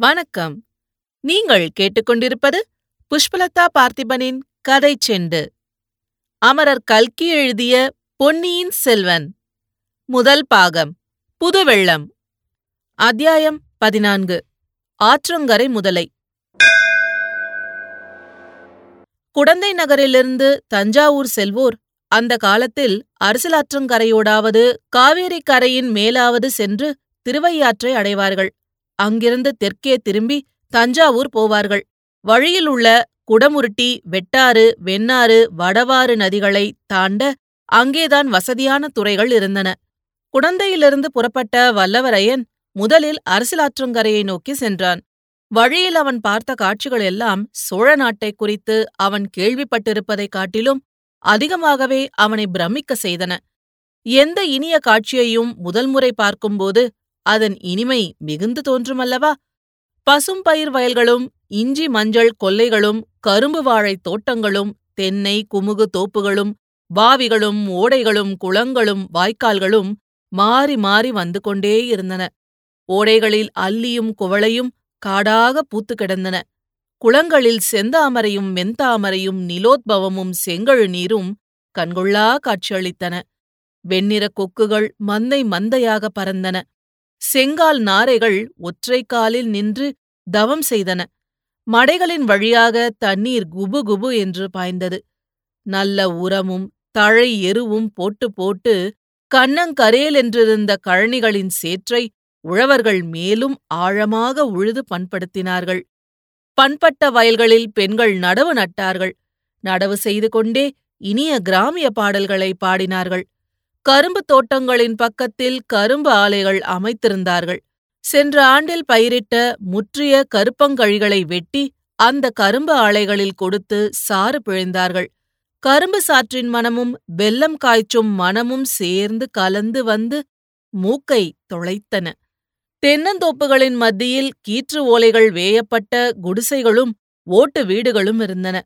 வணக்கம். நீங்கள் கேட்டுக்கொண்டிருப்பது புஷ்பலதா பார்த்திபனின் கதை செண்டு. அமரர் கல்கி எழுதிய பொன்னியின் செல்வன். முதல் பாகம் புதுவெள்ளம். அத்தியாயம் பதினான்கு ஆற்றங்கரை முதலை. குடந்தை நகரிலிருந்து தஞ்சாவூர் செல்வோர் அந்த காலத்தில் அரசலாற்றங்கரையோடாவது காவேரி கரையின் மேலாவது சென்று திருவையாற்றை அடைவார்கள். அங்கிருந்து தெற்கே திரும்பி தஞ்சாவூர் போவார்கள். வழியில் உள்ள குடமுருட்டி வெட்டாறு வெண்ணாறு வடவாறு நதிகளை தாண்ட அங்கேதான் வசதியான துறைகள் இருந்தன. குடந்தையிலிருந்து புறப்பட்ட வல்லவரையன் முதலில் அரசியலாற்றங்கரையை நோக்கி சென்றான். வழியில் அவன் பார்த்த காட்சிகள் எல்லாம் சோழ நாட்டை குறித்து அவன் கேள்விப்பட்டிருப்பதைக் காட்டிலும் அதிகமாகவே அவனை பிரமிக்க செய்தன. எந்த இனிய காட்சியையும் முதல் முறை பார்க்கும்போது அதன் இனிமை மிகுந்து தோன்றுமல்லவா? பசும் பயிர் வயல்களும் இஞ்சி மஞ்சள் கொல்லைகளும் கரும்பு வாழைத் தோட்டங்களும் தென்னை குமுகு தோப்புகளும் பாவிகளும் ஓடைகளும் குளங்களும் வாய்க்கால்களும் மாறி மாறி வந்து கொண்டே இருந்தன. ஓடைகளில் அல்லியும் குவளையும் காடாக பூத்து கிடந்தன. குளங்களில் செந்தாமரையும் மெந்தாமரையும் நிலோத்பவமும் செங்கழு நீரும் கண்கொள்ளா காட்சியளித்தன. வெண்ணிற கொக்குகள் மந்தை மந்தையாக பறந்தன. செங்கால் நாரைகள் ஒற்றை காலில் நின்று தவம் செய்தன. மடைகளின் வழியாக தண்ணீர் குபு குபு என்று பாய்ந்தது. நல்ல உரமும் தழை எருவும் போட்டு போட்டு கண்ணங்கரேலென்றிருந்த கழனிகளின் சேற்றை உழவர்கள் மேலும் ஆழமாக உழுது பண்படுத்தினார்கள். பண்பட்ட வயல்களில் பெண்கள் நடவு நட்டார்கள். நடவு செய்து கொண்டே இனிய கிராமிய பாடல்களை பாடினார்கள். கரும்பு தோட்டங்களின் பக்கத்தில் கரும்பு ஆலைகள் அமைத்திருந்தார்கள். சென்ற ஆண்டில் பயிரிட்ட முற்றிய கருப்பங்கழிகளை வெட்டி அந்த கரும்பு ஆலைகளில் கொடுத்து சாறு பிழிந்தார்கள். கரும்பு சாற்றின் மனமும் வெல்லம் காய்ச்சும் மனமும் சேர்ந்து கலந்து வந்து மூக்கை தொலைத்தன. தென்னந்தோப்புகளின் மத்தியில் கீற்று ஓலைகள் வேயப்பட்ட குடிசைகளும் ஓட்டு வீடுகளும் இருந்தன.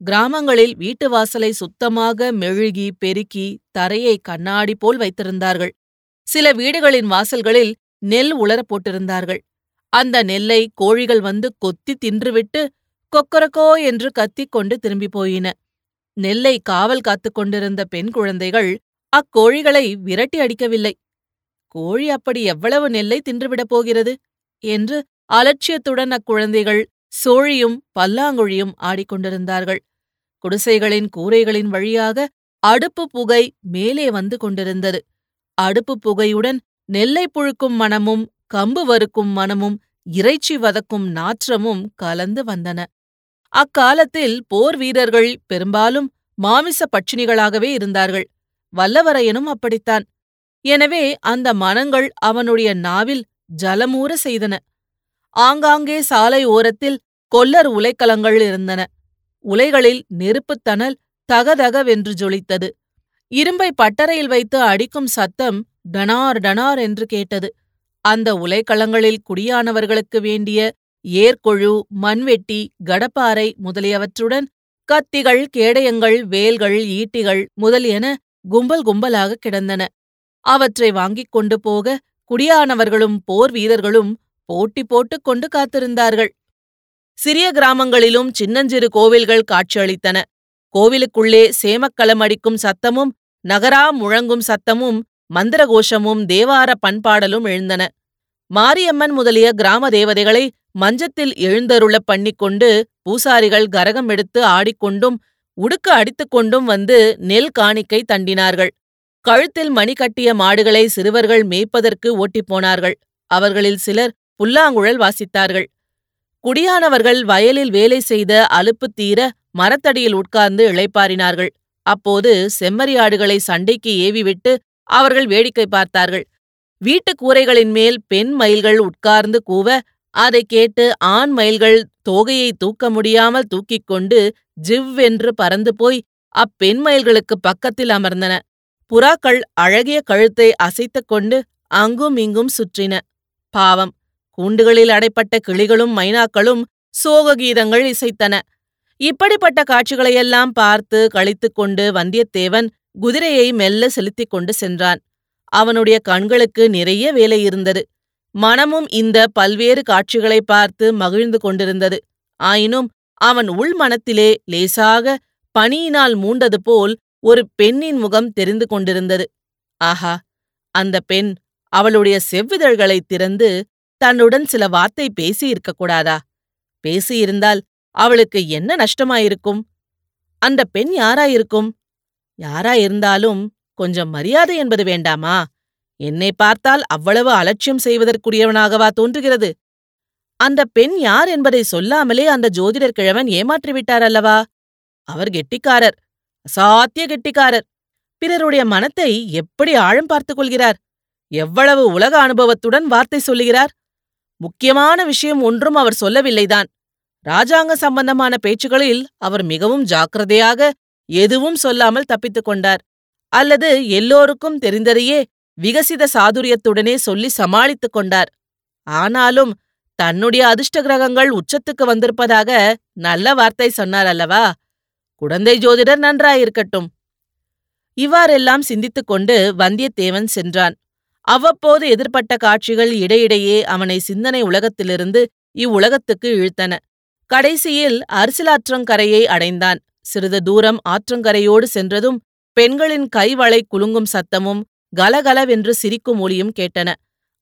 கிராமங்களில் வீட்டு வாசலை சுத்தமாக மெழுகி பெருக்கி தரையை கண்ணாடி போல் வைத்திருந்தார்கள். சில வீடுகளின் வாசல்களில் நெல் உலரப் போட்டிருந்தார்கள். அந்த நெல்லை கோழிகள் வந்து கொத்தி தின்றுவிட்டு கொக்கரக்கோ என்று கத்திக் கொண்டு திரும்பி போயின. நெல்லை காவல் காத்துக் கொண்டிருந்த பெண் குழந்தைகள் அக்கோழிகளை விரட்டி அடிக்கவில்லை. கோழி அப்படி எவ்வளவு நெல்லை தின்றுவிடப் போகிறது? என்று அலட்சியத்துடன் அக்குழந்தைகள் சோழியும் பல்லாங்குழியும் ஆடிக்கொண்டிருந்தார்கள். குடிசைகளின் கூரைகளின் வழியாக அடுப்பு புகை மேலே வந்து கொண்டிருந்தது. அடுப்பு புகையுடன் நெல்லை புழுக்கும் மனமும் கம்பு வறுக்கும் மனமும் இறைச்சி வதக்கும் நாற்றமும் கலந்து வந்தன. அக்காலத்தில் போர் வீரர்கள் பெரும்பாலும் மாமிச பட்சினிகளாகவே இருந்தார்கள். வல்லவரையனும் அப்படித்தான். எனவே அந்த மனங்கள் அவனுடைய நாவில் ஜலமூற செய்தன. ஆங்காங்கே சாலை ஓரத்தில் கொல்லர் உலைக்கலங்கள் இருந்தன. உலைகளில் நெருப்புத்தணல் தகதகவென்று ஜொலித்தது. இரும்பை பட்டறையில் வைத்து அடிக்கும் சத்தம் டனார் டனார் என்று கேட்டது. அந்த உலைக்களங்களில் குடியானவர்களுக்கு வேண்டிய ஏர்கொழு மண்வெட்டி கடப்பாறை முதலியவற்றுடன் கத்திகள் கேடயங்கள் வேல்கள் ஈட்டிகள் முதலியன கும்பல் கும்பலாக கிடந்தன. அவற்றை வாங்கிக் கொண்டு போக குடியானவர்களும் போர் வீரர்களும் போட்டி போட்டுக் கொண்டு காத்திருந்தார்கள். சிறிய கிராமங்களிலும் சின்னஞ்சிறு கோவில்கள் காட்சியளித்தன. கோவிலுக்குள்ளே சேமக்களம் அடிக்கும் சத்தமும் நகரா முழங்கும் சத்தமும் மந்திரகோஷமும் தேவார பண்பாடலும் எழுந்தன. மாரியம்மன் முதலிய கிராம தேவதைகளை மஞ்சத்தில் எழுந்தருளப் பண்ணிக்கொண்டு பூசாரிகள் கரகம் எடுத்து ஆடிக்கொண்டும் உடுக்க அடித்துக்கொண்டும் வந்து நெல் காணிக்கை தண்டினார்கள். கழுத்தில் மணி கட்டிய மாடுகளை சிறுவர்கள் மேய்ப்பதற்கு ஓட்டிப் போனார்கள். அவர்களில் சிலர் புல்லாங்குழல் வாசித்தார்கள். குடியானவர்கள் வயலில் வேலை செய்த அலுப்பு தீர மரத்தடியில் உட்கார்ந்து இளைப்பாறினார்கள். அப்போது செம்மறியாடுகளை சண்டைக்கு ஏவிவிட்டு அவர்கள் வேடிக்கை பார்த்தார்கள். வீட்டுக் கூரைகளின் மேல் பெண் மயில்கள் உட்கார்ந்து கூவ அதை கேட்டு ஆண் மயில்கள் தோகையை தூக்க முடியாமல் தூக்கிக் கொண்டு ஜிவ்வென்று பறந்து போய் அப்பெண் மயில்களுக்கு பக்கத்தில் அமர்ந்தன. புறாக்கள் அழகிய கழுத்தை அசைத்துக் கொண்டு அங்கும் இங்கும் சுற்றின. பாவம்! கூண்டுகளில் அடைப்பட்ட கிளிகளும் மைனாக்களும் சோக கீதங்கள் இசைத்தன. இப்படிப்பட்ட காட்சிகளையெல்லாம் பார்த்து கழித்துக் கொண்டு வந்தியத்தேவன் குதிரையை மெல்ல செலுத்திக் கொண்டு சென்றான். அவனுடைய கண்களுக்கு நிறைய வேலை இருந்தது. மனமும் இந்த பல்வேறு காட்சிகளை பார்த்து மகிழ்ந்து கொண்டிருந்தது. ஆயினும் அவன் உள் மனத்திலே லேசாக பனியினால் மூண்டது போல் ஒரு பெண்ணின் முகம் தெரிந்து கொண்டிருந்தது. ஆஹா! அந்த பெண் அவளுடைய செவ்விதழ்களை திறந்து தன்னுடன் சில வார்த்தை பேசியிருக்கக் கூடாதா பேசியிருந்தால் அவளுக்கு என்ன நஷ்டமாயிருக்கும்? அந்த பெண் யாராயிருக்கும்? யாராயிருந்தாலும் கொஞ்சம் மரியாதை என்பது வேண்டாமா? என்னை பார்த்தால் அவ்வளவு அலட்சியம் செய்வதற்குரியவனாகவா தோன்றுகிறது? அந்த பெண் யார் என்பதை சொல்லாமலே அந்த ஜோதிடர் கிழவன் ஏமாற்றிவிட்டார் அல்லவா? அவர் கெட்டிக்காரர் அசாத்திய கெட்டிக்காரர். பிறருடைய மனத்தை எப்படி ஆழம் பார்த்துக் கொள்கிறார்? எவ்வளவு உலக அனுபவத்துடன் வார்த்தை சொல்லுகிறார்? முக்கியமான விஷயம் ஒன்றும் அவர் சொல்லவில்லைதான். ராஜாங்க சம்பந்தமான பேச்சுகளில் அவர் மிகவும் ஜாக்கிரதையாக எதுவும் சொல்லாமல் தப்பித்துக் கொண்டார். அல்லது எல்லோருக்கும் தெரிந்ததையே விகசித சாதுரியத்துடனே சொல்லி சமாளித்துக் கொண்டார். ஆனாலும் தன்னுடைய அதிர்ஷ்ட கிரகங்கள் உச்சத்துக்கு வந்திருப்பதாக நல்ல வார்த்தை சொன்னார் அல்லவா? குடந்தை ஜோதிடர் நன்றாயிருக்கட்டும். இவ்வாறெல்லாம் சிந்தித்துக் கொண்டு வந்தியத்தேவன் சென்றான். அவ்வப்போது எதிர்பட்ட காட்சிகள் இடையிடையே அவனை சிந்தனை உலகத்திலிருந்து இவ்வுலகத்துக்கு இழுத்தன. கடைசியில் அரிசிலாற்றங்கரையை அடைந்தான். சிறிது தூரம் ஆற்றங்கரையோடு சென்றதும் பெண்களின் கைவளை குலுங்கும் சத்தமும் கலகலவென்று சிரிக்கும் ஒலியும் கேட்டன.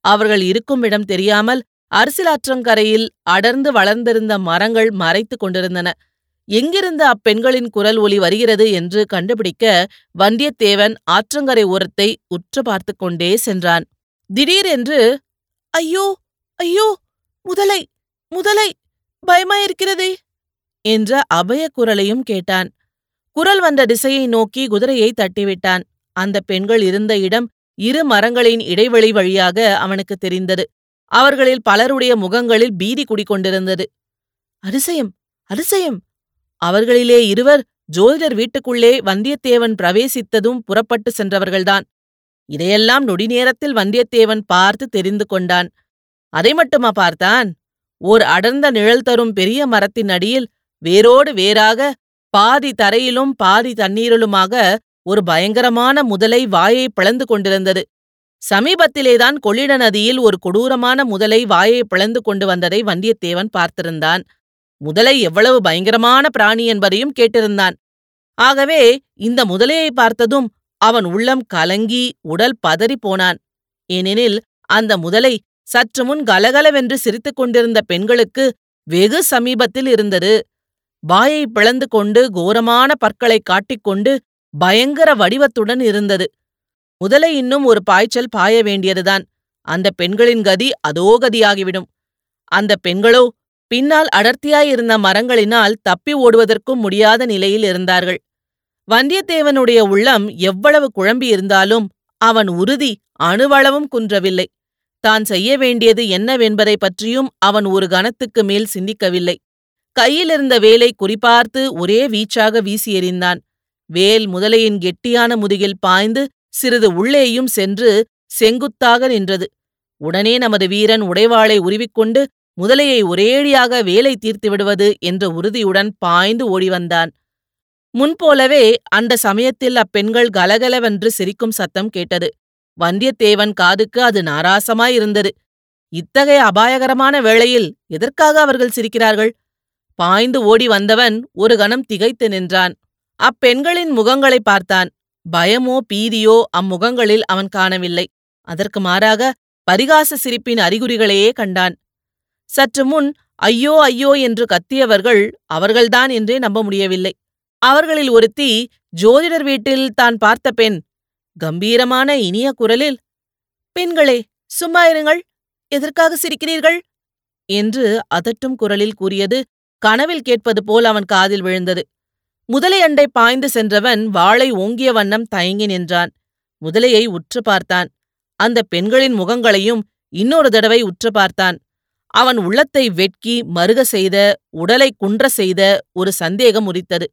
அவர்கள் இருக்கும் இடம் தெரியாமல் அரிசிலாற்றங்கரையில் அடர்ந்து வளர்ந்திருந்த மரங்கள் மறைத்துக் கொண்டிருந்தன. எங்கிருந்து அப்பெண்களின் குரல் ஒலி வருகிறது என்று கண்டுபிடிக்க வந்தியத்தேவன் ஆற்றங்கரை ஓரத்தை உற்று பார்த்து கொண்டே சென்றான். திடீரென்று ஐயோ ஐயோ முதலை முதலை பயமாயிருக்கிறதே என்ற அபய குரலையும் கேட்டான். குரல் வந்த திசையை நோக்கி குதிரையை தட்டிவிட்டான். அந்த பெண்கள் இருந்த இடம் இரு மரங்களின் இடைவெளி வழியாக அவனுக்கு தெரிந்தது. அவர்களில் பலருடைய முகங்களில் பீதி குடிக்கொண்டிருந்தது. அதிசயம் அதிசயம் அவர்களிலே இருவர் ஜோதிடர் வீட்டுக்குள்ளே வந்தியத்தேவன் பிரவேசித்ததும் புறப்பட்டு சென்றவர்கள்தான். இதையெல்லாம் நொடி நேரத்தில் வந்தியத்தேவன் பார்த்து தெரிந்து கொண்டான். அதை மட்டுமா பார்த்தான்? ஓர் அடர்ந்த நிழல் தரும் பெரிய மரத்தின் அடியில் வேரோடு வேறாக பாதி தரையிலும் பாதி தண்ணீரிலுமாக ஒரு பயங்கரமான முதலை வாயை பிளந்து கொண்டிருந்தது. சமீபத்திலேதான் கொள்ளிட நதியில் ஒரு கொடூரமான முதலை வாயை பிளந்து கொண்டு வந்ததை வந்தியத்தேவன் பார்த்திருந்தான். முதலை எவ்வளவு பயங்கரமான பிராணி என்பதையும் கேட்டிருந்தான். ஆகவே இந்த முதலையை பார்த்ததும் அவன் உள்ளம் கலங்கி உடல் பதறி போனான். ஏனெனில் அந்த முதலை சற்று முன் கலகலவென்று சிரித்துக் கொண்டிருந்த பெண்களுக்கு வெகு சமீபத்தில் இருந்தது. வாயை பிளந்து கொண்டு கோரமான பற்களை காட்டிக்கொண்டு பயங்கர வடிவத்துடன் இருந்தது. முதலை இன்னும் ஒரு பாய்ச்சல் பாய வேண்டியதுதான். அந்த பெண்களின் கதி அதோ கதியாகிவிடும். அந்த பெண்களோ பின்னால் அடர்த்தியாயிருந்த மரங்களினால் தப்பி ஓடுவதற்கும் முடியாத நிலையில் இருந்தார்கள். வந்தியத்தேவனுடைய உள்ளம் எவ்வளவு குழம்பியிருந்தாலும் அவன் உறுதி அணுவளவும் குன்றவில்லை. தான் செய்ய வேண்டியது என்னவென்பதை பற்றியும் அவன் ஒரு கணத்துக்கு மேல் சிந்திக்கவில்லை. கையிலிருந்த வேலை குறிபார்த்து ஒரே வீச்சாக வீசி எறிந்தான். வேல் முதலையின் கெட்டியான முதுகில் பாய்ந்து சிறிது உள்ளேயும் சென்று செங்குத்தாக நின்றது. உடனே நமது வீரன் உடைவாளை உருவிக்கொண்டு முதலையை ஒரேடியாக வேலை தீர்த்து விடுவது என்ற உறுதியுடன் பாய்ந்து ஓடி வந்தான் முன்போலவே அந்த சமயத்தில் அப்பெண்கள் கலகலவென்று சிரிக்கும் சத்தம் கேட்டது. வந்தியத்தேவன் காதுக்கு அது நாராசமாயிருந்தது. இத்தகைய அபாயகரமான வேளையில் எதற்காக அவர்கள் சிரிக்கிறார்கள்? பாய்ந்து ஓடி வந்தவன் ஒரு கணம் திகைத்து நின்றான். அப்பெண்களின் முகங்களை பார்த்தான். பயமோ பீதியோ அம்முகங்களில் அவன் காணவில்லை. அதற்கு மாறாக பரிகாச சிரிப்பின் அறிகுறிகளையே கண்டான். சற்று முன் ஐயோ ஐயோ என்று கத்தியவர்கள் அவர்கள்தான் என்றே நம்ப முடியவில்லை. அவர்களில் ஒருத்தி ஜோதிடர் வீட்டில் தான் பார்த்த பெண். கம்பீரமான இனிய குரலில் பெண்களே சும்மா இருங்கள். எதற்காக சிரிக்கிறீர்கள்? என்று அதட்டும் குரலில் கூறியது கனவில் கேட்பது போல் அவன் காதில் விழுந்தது. முதலை அண்டை பாய்ந்து சென்றவன் வாளை ஓங்கிய வண்ணம் தயங்கி நின்றான். முதலையை உற்று பார்த்தான். அந்த பெண்களின் முகங்களையும் இன்னொரு தடவை உற்று பார்த்தான். அவன் உள்ளத்தை வெட்கி மருக செய்த உடலை குன்ற செய்த ஒரு சந்தேகம் உரித்தது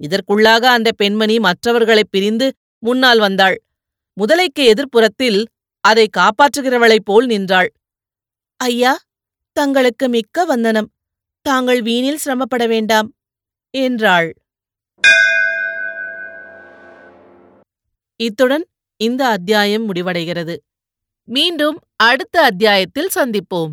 இதற்குள்ளாக அந்த பெண்மணி மற்றவர்களைப் பிரிந்து முன்னால் வந்தாள். முதலைக்கு எதிர்ப்புறத்தில் அதை காப்பாற்றுகிறவளைப் போல் நின்றாள். ஐயா தங்களுக்கு மிக்க வந்தனம். தாங்கள் வீணில் சிரமப்பட வேண்டாம் என்றாள். இத்துடன் இந்த அத்தியாயம் முடிவடைகிறது. மீண்டும் அடுத்த அத்தியாயத்தில் சந்திப்போம்.